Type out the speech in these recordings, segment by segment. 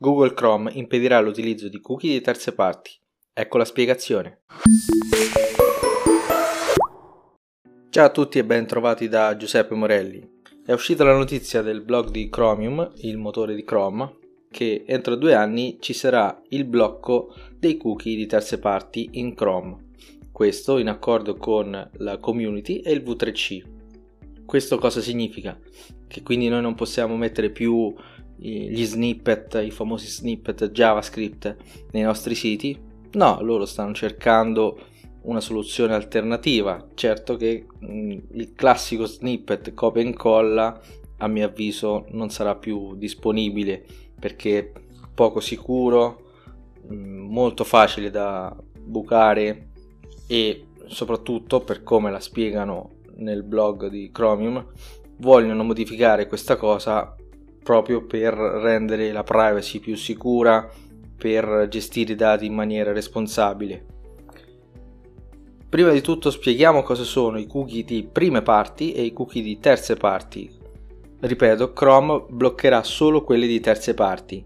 Google Chrome impedirà l'utilizzo di cookie di terze parti. Ecco la spiegazione. Ciao a tutti e ben trovati da Giuseppe Morelli. È uscita la notizia del blog di Chromium, il motore di Chrome, che entro due anni ci sarà il blocco dei cookie di terze parti in Chrome. Questo in accordo con la community e il V3C. Questo cosa significa? Che quindi noi non possiamo mettere più gli snippet, i famosi snippet JavaScript nei nostri siti? No, loro stanno cercando una soluzione alternativa. Certo che mh, il classico snippet copia e incolla a mio avviso non sarà più disponibile perché poco sicuro, mh, molto facile da bucare e soprattutto per come la spiegano nel blog di Chromium vogliono modificare questa cosa proprio per rendere la privacy più sicura, per gestire i dati in maniera responsabile. Prima di tutto spieghiamo cosa sono i cookie di prime parti e i cookie di terze parti. Ripeto, Chrome bloccherà solo quelli di terze parti.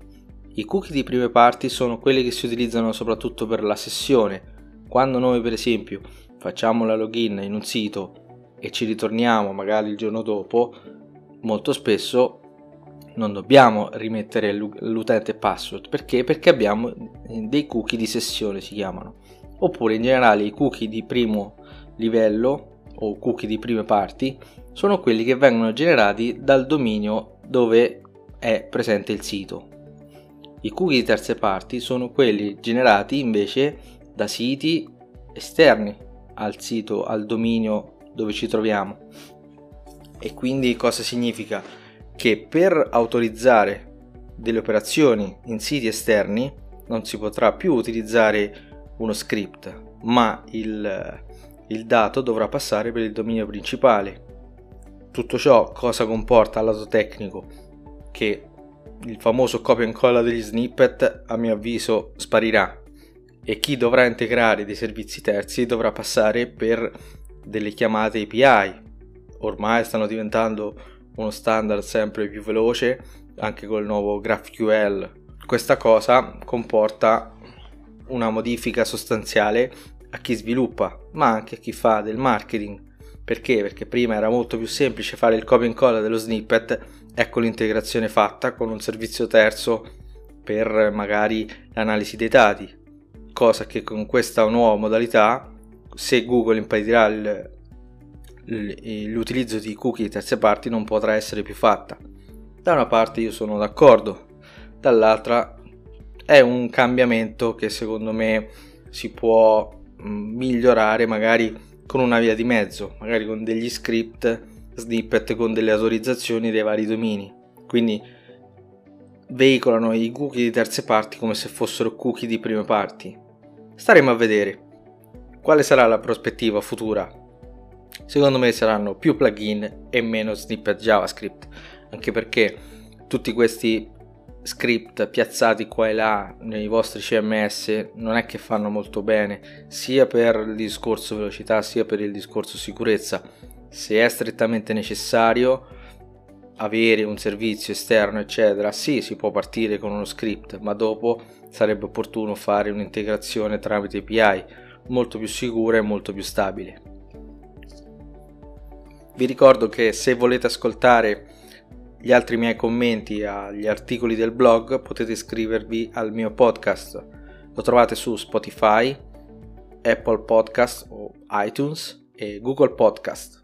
I cookie di prime parti sono quelli che si utilizzano soprattutto per la sessione. Quando noi per esempio facciamo la login in un sito e ci ritorniamo magari il giorno dopo, molto spesso non dobbiamo rimettere l'utente password perché? Perché abbiamo dei cookie di sessione si chiamano oppure in generale i cookie di primo livello o cookie di prime parti sono quelli che vengono generati dal dominio dove è presente il sito. I cookie di terze parti sono quelli generati invece da siti esterni al sito, al dominio dove ci troviamo. E quindi cosa significa? Che per autorizzare delle operazioni in siti esterni non si potrà più utilizzare uno script, ma il, il dato dovrà passare per il dominio principale. Tutto ciò cosa comporta al lato tecnico? Che il famoso copia e incolla degli snippet a mio avviso sparirà e chi dovrà integrare dei servizi terzi dovrà passare per delle chiamate API. Ormai stanno diventando uno standard sempre più veloce anche col nuovo GraphQL. Questa cosa comporta una modifica sostanziale a chi sviluppa, ma anche a chi fa del marketing. Perché? Perché prima era molto più semplice fare il copia e incolla dello snippet, ecco l'integrazione fatta con un servizio terzo per magari l'analisi dei dati. Cosa che con questa nuova modalità, se Google impedirà il l'utilizzo di cookie di terze parti non potrà essere più fatta. Da una parte io sono d'accordo, dall'altra è un cambiamento che secondo me si può mm, migliorare magari con una via di mezzo, magari con degli script, snippet con delle autorizzazioni dei vari domini. Quindi veicolano i cookie di terze parti come se fossero cookie di prime parti. Staremo a vedere. Quale sarà la prospettiva futura? Secondo me saranno più plugin e meno snippet JavaScript, anche perché tutti questi script piazzati qua e là nei vostri CMS non è che fanno molto bene, sia per il discorso velocità sia per il discorso sicurezza. Se è strettamente necessario avere un servizio esterno, eccetera, sì, si può partire con uno script, ma dopo sarebbe opportuno fare un'integrazione tramite API molto più sicura e molto più stabile. Vi ricordo che se volete ascoltare gli altri miei commenti agli articoli del blog potete iscrivervi al mio podcast. Lo trovate su Spotify, Apple Podcast o iTunes e Google Podcast.